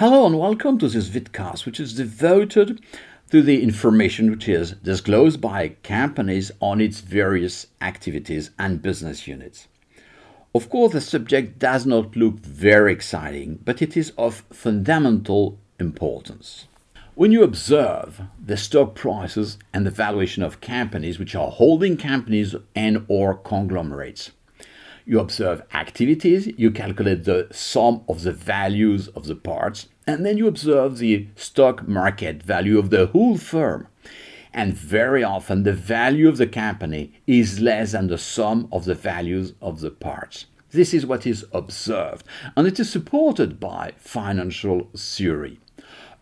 Hello and welcome to this vidcast, which is devoted to the information which is disclosed by companies on its various activities and business units. Of course, the subject does not look very exciting, but it is of fundamental importance. When you observe the stock prices and the valuation of companies which are holding companies and or conglomerates, you observe activities, you calculate the sum of the values of the parts, and then you observe the stock market value of the whole firm. And very often, the value of the company is less than the sum of the values of the parts. This is what is observed, and it is supported by financial theory.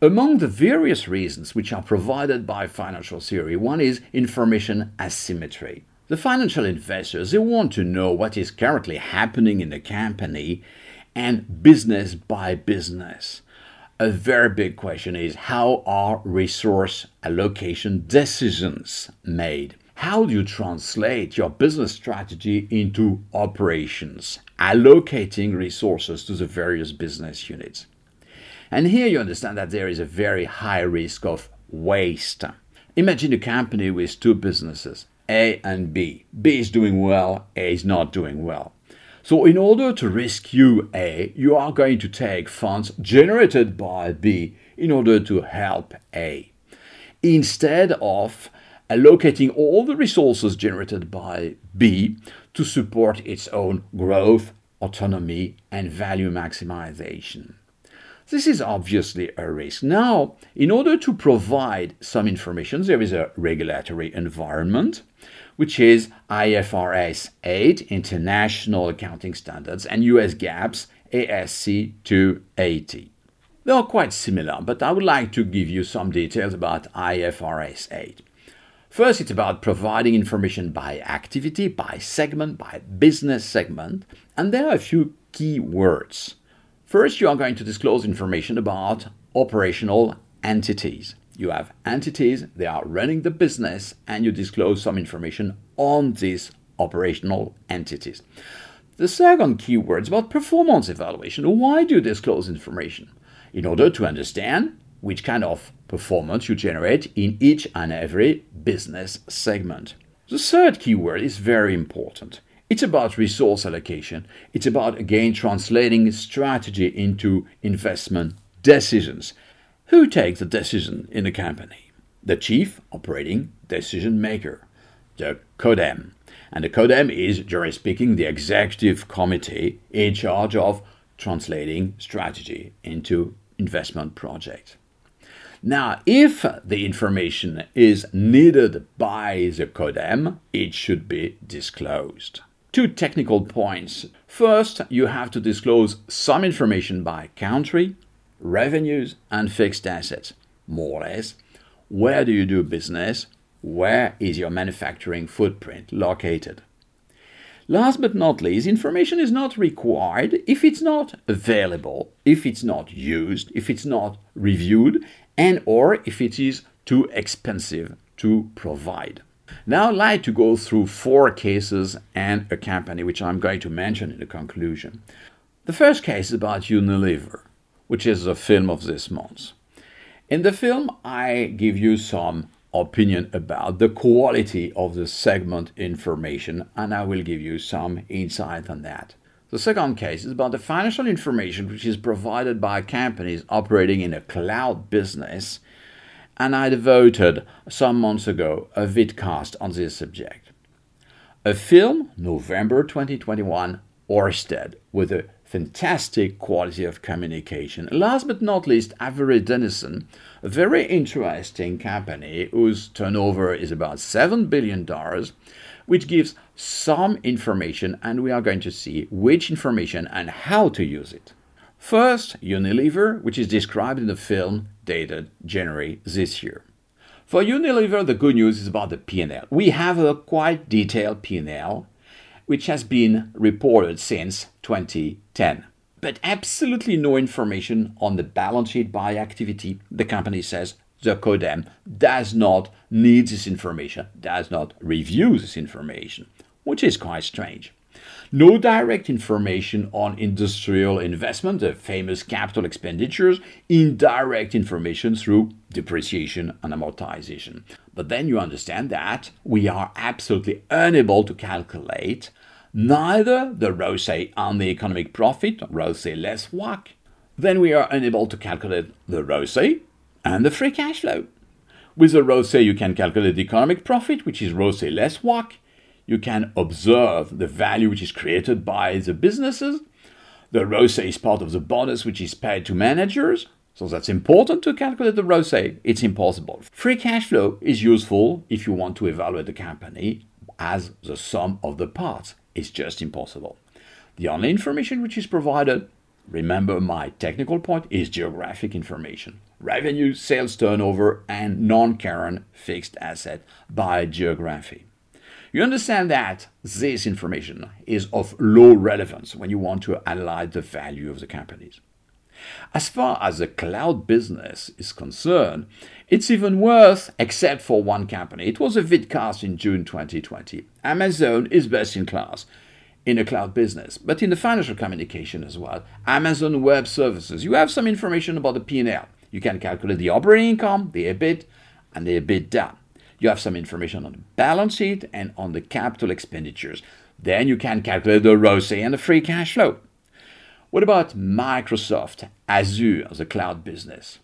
Among the various reasons which are provided by financial theory, one is information asymmetry. The financial investors, they want to know what is currently happening in the company and business by business. A very big question is how are resource allocation decisions made? How do you translate your business strategy into operations, allocating resources to the various business units? And here you understand that there is a very high risk of waste. Imagine a company with two businesses. A and B. B is doing well, A is not doing well. So, in order to rescue A, you are going to take funds generated by B in order to help A. Instead of allocating all the resources generated by B to support its own growth, autonomy, and value maximization. This is obviously a risk. Now, in order to provide some information, there is a regulatory environment, which is IFRS 8, International Accounting Standards, and US GAAP's ASC 280. They are quite similar, but I would like to give you some details about IFRS 8. First, it's about providing information by activity, by segment, by business segment, and there are a few key words. First, you are going to disclose information about operational entities. You have entities, they are running the business, and you disclose some information on these operational entities. The second keyword is about performance evaluation. Why do you disclose information? In order to understand which kind of performance you generate in each and every business segment. The third keyword is very important. It's about resource allocation. It's about, again, translating strategy into investment decisions. Who takes the decision in a company? The chief operating decision maker, the CODEM. And the CODEM is, generally speaking, the executive committee in charge of translating strategy into investment projects. Now, if the information is needed by the CODEM, it should be disclosed two technical points. First, you have to disclose some information by country, revenues, and fixed assets, more or less. Where do you do business? Where is your manufacturing footprint located? Last but not least, information is not required if it's not available, if it's not used, if it's not reviewed, and or if it is too expensive to provide. Now I'd like to go through four cases and a company which I'm going to mention in the conclusion. The first case is about Unilever, which is a film of this month. In the film, I give you some opinion about the quality of the segment information, and I will give you some insight on that. The second case is about the financial information which is provided by companies operating in a cloud business and I devoted some months ago a vidcast on this subject. A film, November 2021, Orsted, with a fantastic quality of communication. Last but not least, Avery Dennison, a very interesting company whose turnover is about $7 billion, which gives some information, and we are going to see which information and how to use it. First, Unilever, which is described in the film dated January this year. For Unilever, the good news is about the P&L. We have a quite detailed P&L, which has been reported since 2010. But absolutely no information on the balance sheet by activity. The company says the CODEM does not need this information, does not review this information, which is quite strange. No direct information on industrial investment, the famous capital expenditures, indirect information through depreciation and amortization. But then you understand that we are absolutely unable to calculate neither the ROCE on the economic profit, ROCE less WACC, then we are unable to calculate the ROCE and the free cash flow. With the ROCE, you can calculate the economic profit, which is ROCE less WACC, you can observe the value which is created by the businesses. The ROCE is part of the bonus which is paid to managers. So that's important to calculate the ROCE. It's impossible. Free cash flow is useful if you want to evaluate the company as the sum of the parts. It's just impossible. The only information which is provided, remember my technical point, is geographic information. Revenue, sales turnover, and non current fixed asset by geography. You understand that this information is of low relevance when you want to analyze the value of the companies. As far as the cloud business is concerned, it's even worse, except for one company. It was a vidcast in June 2020. Amazon is best in class in the cloud business, but in the financial communication as well. Amazon Web Services, you have some information about the P&L. You can calculate the operating income, the EBIT, and the EBITDA. You have some information on the balance sheet and on the capital expenditures. Then you can calculate the ROCE and the free cash flow. What about Microsoft Azure, the cloud business?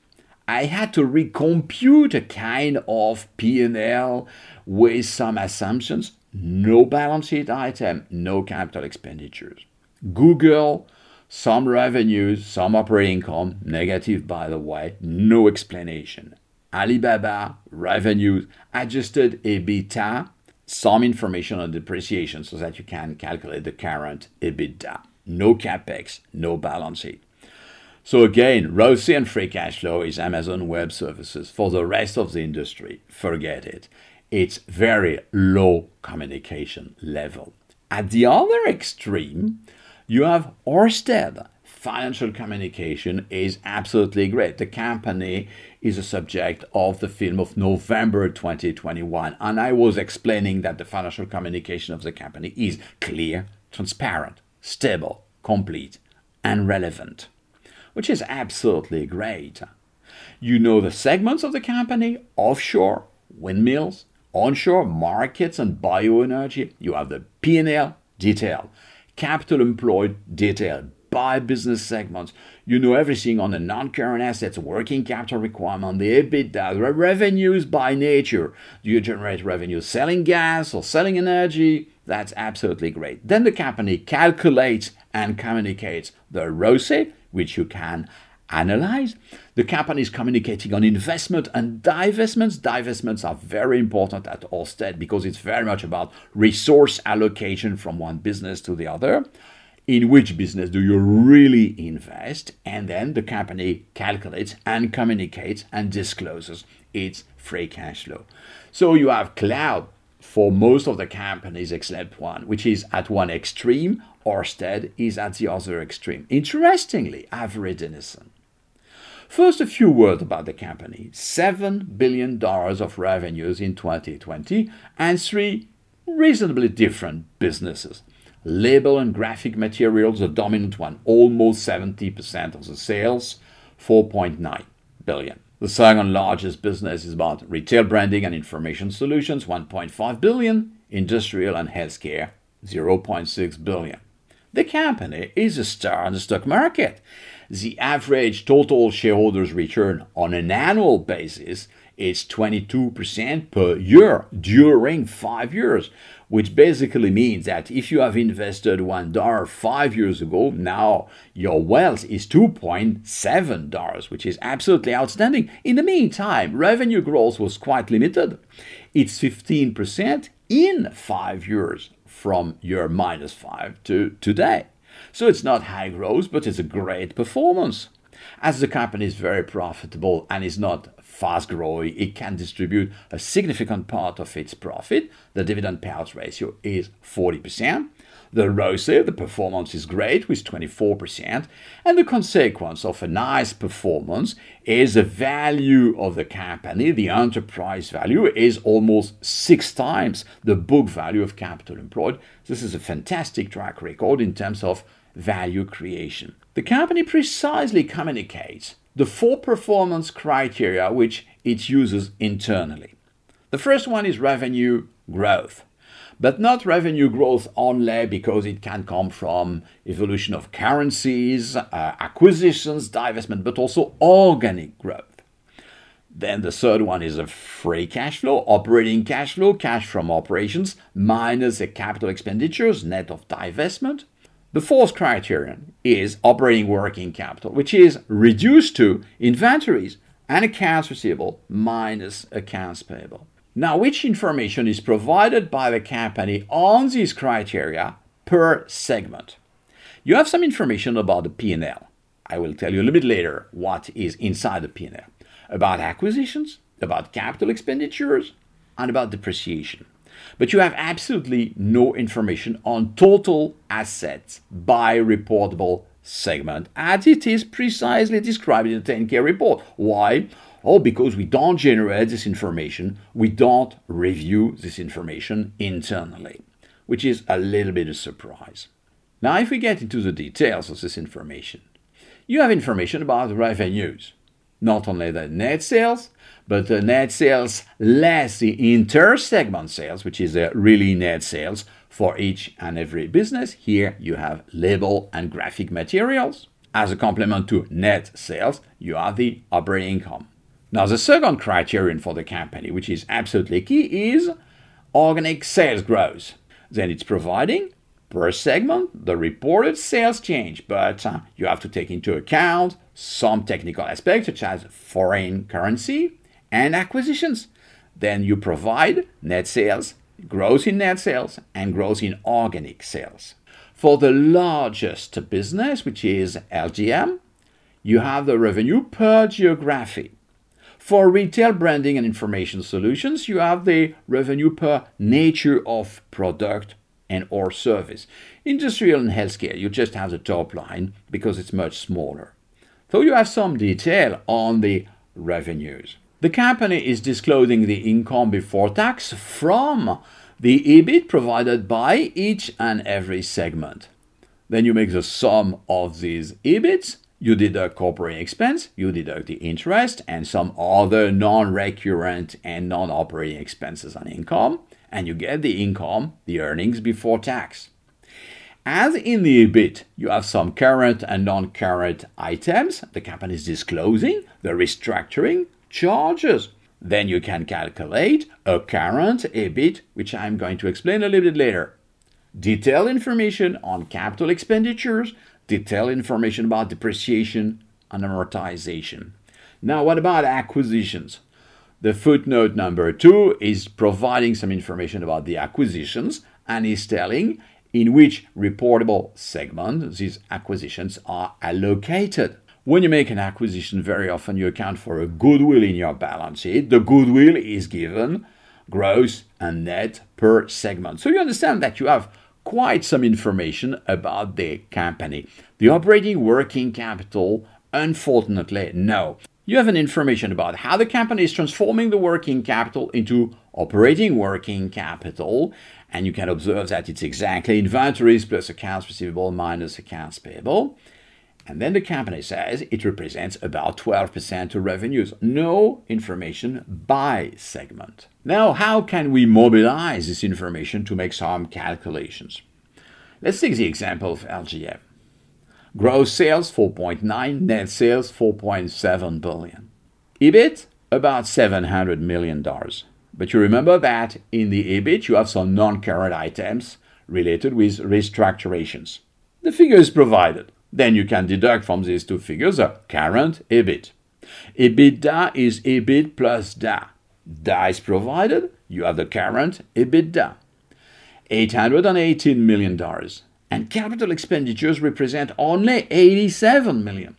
I had to recompute a kind of P&L with some assumptions. No balance sheet item, no capital expenditures. Google, some revenues, some operating income, negative by the way, no explanation. Alibaba revenues, adjusted EBITDA, some information on depreciation so that you can calculate the current EBITDA. No capex, no balance sheet. So again, ROCE and free cash flow is Amazon Web Services. For the rest of the industry, forget it. It's very low communication level. At the other extreme, you have Orsted, financial communication is absolutely great. The company is a subject of the film of November 2021, and I was explaining that the financial communication of the company is clear, transparent, stable, complete, and relevant, which is absolutely great. You know the segments of the company offshore, windmills, onshore markets and bioenergy. You have the P&L detail, capital employed detail, by business segments. You know everything on the non-current assets, working capital requirement, the EBITDA, the revenues by nature. Do you generate revenue selling gas or selling energy? That's absolutely great. Then the company calculates and communicates the ROCE, which you can analyze. The company is communicating on investment and divestments. Divestments are very important at Orsted because it's very much about resource allocation from one business to the other in which business do you really invest? And then the company calculates and communicates and discloses its free cash flow. So you have cloud for most of the companies except one which is at one extreme Orsted is at the other extreme. Interestingly Avery Dennison First, a few words about the company. $7 billion of revenues in 2020 and three reasonably different businesses label and graphic materials, the dominant one, almost 70% of the sales, 4.9 billion. The second largest business is about retail branding and information solutions, 1.5 billion, industrial and healthcare, 0.6 billion. The company is a star on the stock market. The average total shareholders return on an annual basis is 22% per year during 5 years, which basically means that if you have invested $1 five years ago, now your wealth is $2.7, which is absolutely outstanding. In the meantime, revenue growth was quite limited. It's 15% in five years from year minus five to today. So it's not high growth, but it's a great performance. As the company is very profitable and is not fast growing, it can distribute a significant part of its profit. The dividend payout ratio is 40%. The ROCE, the performance is great with 24%, and the consequence of a nice performance is the value of the company, the enterprise value, is almost six times the book value of capital employed. This is a fantastic track record in terms of value creation. The company precisely communicates the four performance criteria which it uses internally. The first one is revenue growth, but not revenue growth only because it can come from evolution of currencies, uh, acquisitions, divestment, but also organic growth. Then the third one is a free cash flow, operating cash flow, cash from operations minus the capital expenditures, net of divestment. The fourth criterion is operating working capital, which is reduced to inventories and accounts receivable minus accounts payable. Now, which information is provided by the company on these criteria per segment? You have some information about the P&L. I will tell you a little bit later what is inside the P&L. About acquisitions, about capital expenditures, and about depreciation but you have absolutely no information on total assets by reportable segment as it is precisely described in the 10K report. Why? Oh, because we don't generate this information, we don't review this information internally, which is a little bit of a surprise. Now, if we get into the details of this information, you have information about revenues, not only the net sales, but the net sales less the inter-segment sales, which is the really net sales for each and every business. Here you have label and graphic materials. As a complement to net sales, you have the operating income. Now, the second criterion for the company, which is absolutely key, is organic sales growth. Then it's providing per segment the reported sales change, but uh, you have to take into account some technical aspects such as foreign currency, and acquisitions. Then you provide net sales, growth in net sales, and growth in organic sales. For the largest business, which is LGM, you have the revenue per geography. For retail branding and information solutions, you have the revenue per nature of product and or service. Industrial and healthcare, you just have the top line because it's much smaller. So you have some detail on the revenues. The company is disclosing the income before tax from the EBIT provided by each and every segment. Then you make the sum of these EBITs, you deduct corporate expense, you deduct the interest and some other non-recurrent and non-operating expenses on income, and you get the income, the earnings before tax. As in the EBIT, you have some current and non-current items the company is disclosing, the restructuring, charges. Then you can calculate a current EBIT, which I'm going to explain a little bit later. Detailed information on capital expenditures, detailed information about depreciation and amortization. Now, what about acquisitions? The footnote number two is providing some information about the acquisitions and is telling in which reportable segment these acquisitions are allocated. When you make an acquisition, very often you account for a goodwill in your balance sheet. The goodwill is given gross and net per segment. So you understand that you have quite some information about the company. The operating working capital, unfortunately, no. You have an information about how the company is transforming the working capital into operating working capital, and you can observe that it's exactly inventories plus accounts receivable minus accounts payable. And then the company says it represents about 12% of revenues. No information by segment. Now, how can we mobilize this information to make some calculations? Let's take the example of LGM. Gross sales 4.9, net sales 4.7 billion. EBIT about 700 million dollars. But you remember that in the EBIT you have some non-current items related with restructurations. The figure is provided. Then you can deduct from these two figures a current EBIT. EBITDA is EBIT plus DA. DA is provided, you have the current EBITDA. $818 million. And capital expenditures represent only 87 million.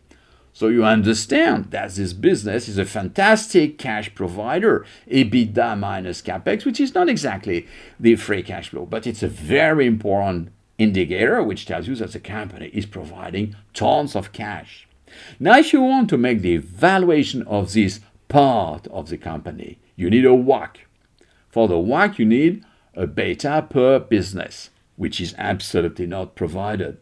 So you understand that this business is a fantastic cash provider, EBITDA minus capex, which is not exactly the free cash flow, but it's a very important indicator which tells you that the company is providing tons of cash. Now, if you want to make the evaluation of this part of the company, you need a WACC. For the WACC, you need a beta per business, which is absolutely not provided.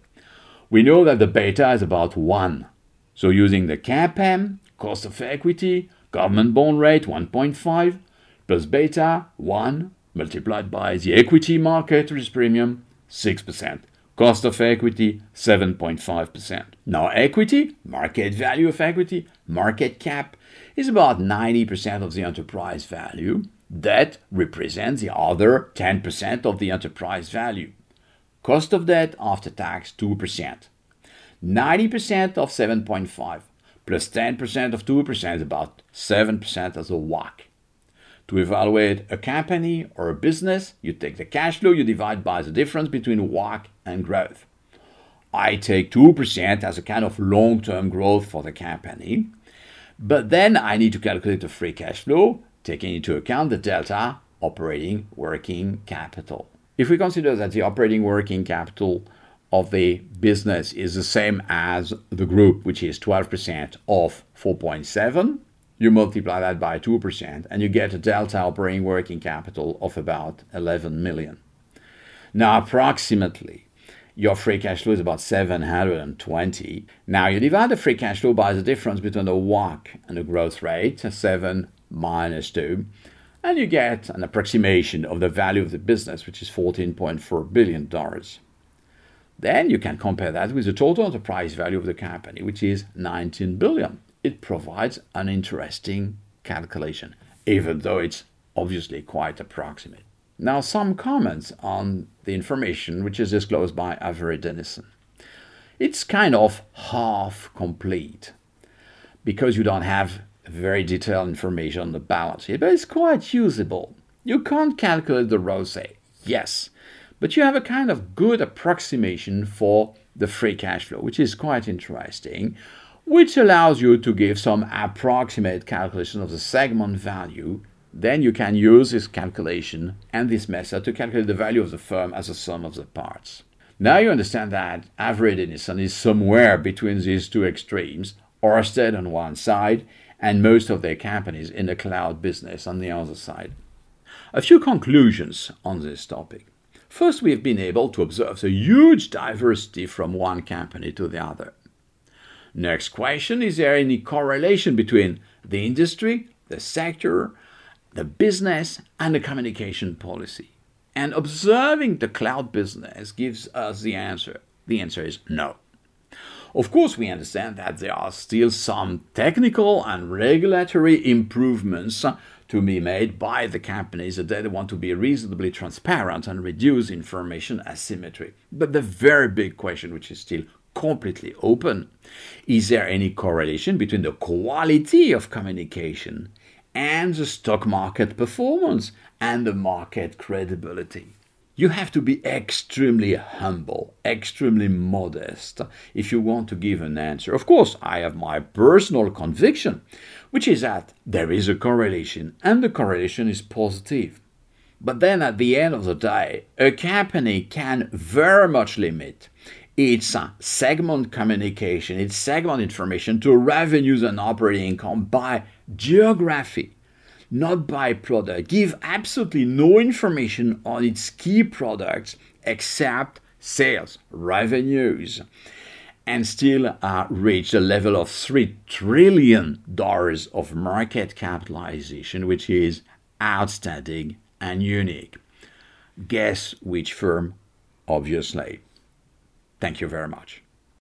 We know that the beta is about 1. So using the CAPM, cost of equity, government bond rate 1.5, plus beta 1 multiplied by the equity market risk premium 6%. Cost of equity 7.5%. Now, equity, market value of equity, market cap, is about 90% of the enterprise value. Debt represents the other 10% of the enterprise value. Cost of debt after tax 2%. 90% of 7.5 plus 10% of 2% about 7% as a WACC. To evaluate a company or a business, you take the cash flow, you divide by the difference between WACC and growth. I take 2% as a kind of long term growth for the company, but then I need to calculate the free cash flow, taking into account the delta operating working capital. If we consider that the operating working capital of the business is the same as the group, which is 12% of 4.7, you multiply that by 2%, and you get a delta operating working capital of about 11 million. Now, approximately, your free cash flow is about 720. Now, you divide the free cash flow by the difference between the WACC and the growth rate, 7 minus 2, and you get an approximation of the value of the business, which is $14.4 billion. Then you can compare that with the total enterprise value of the company, which is 19 billion it provides an interesting calculation, even though it's obviously quite approximate. Now, some comments on the information which is disclosed by Avery Dennison. It's kind of half complete because you don't have very detailed information on the balance sheet, but it's quite usable. You can't calculate the ROCE, yes, but you have a kind of good approximation for the free cash flow, which is quite interesting which allows you to give some approximate calculation of the segment value. Then you can use this calculation and this method to calculate the value of the firm as a sum of the parts. Now you understand that Avery Dennison is somewhere between these two extremes, Orsted on one side and most of their companies in the cloud business on the other side. A few conclusions on this topic. First, we have been able to observe the huge diversity from one company to the other. Next question Is there any correlation between the industry, the sector, the business, and the communication policy? And observing the cloud business gives us the answer. The answer is no. Of course, we understand that there are still some technical and regulatory improvements to be made by the companies that they want to be reasonably transparent and reduce information asymmetry. But the very big question, which is still completely open. Is there any correlation between the quality of communication and the stock market performance and the market credibility? You have to be extremely humble, extremely modest if you want to give an answer. Of course, I have my personal conviction, which is that there is a correlation and the correlation is positive. But then at the end of the day, a company can very much limit it's uh, segment communication, it's segment information to revenues and operating income by geography, not by product. Give absolutely no information on its key products except sales, revenues, and still uh, reach the level of $3 trillion of market capitalization, which is outstanding and unique. Guess which firm? Obviously. Thank you very much.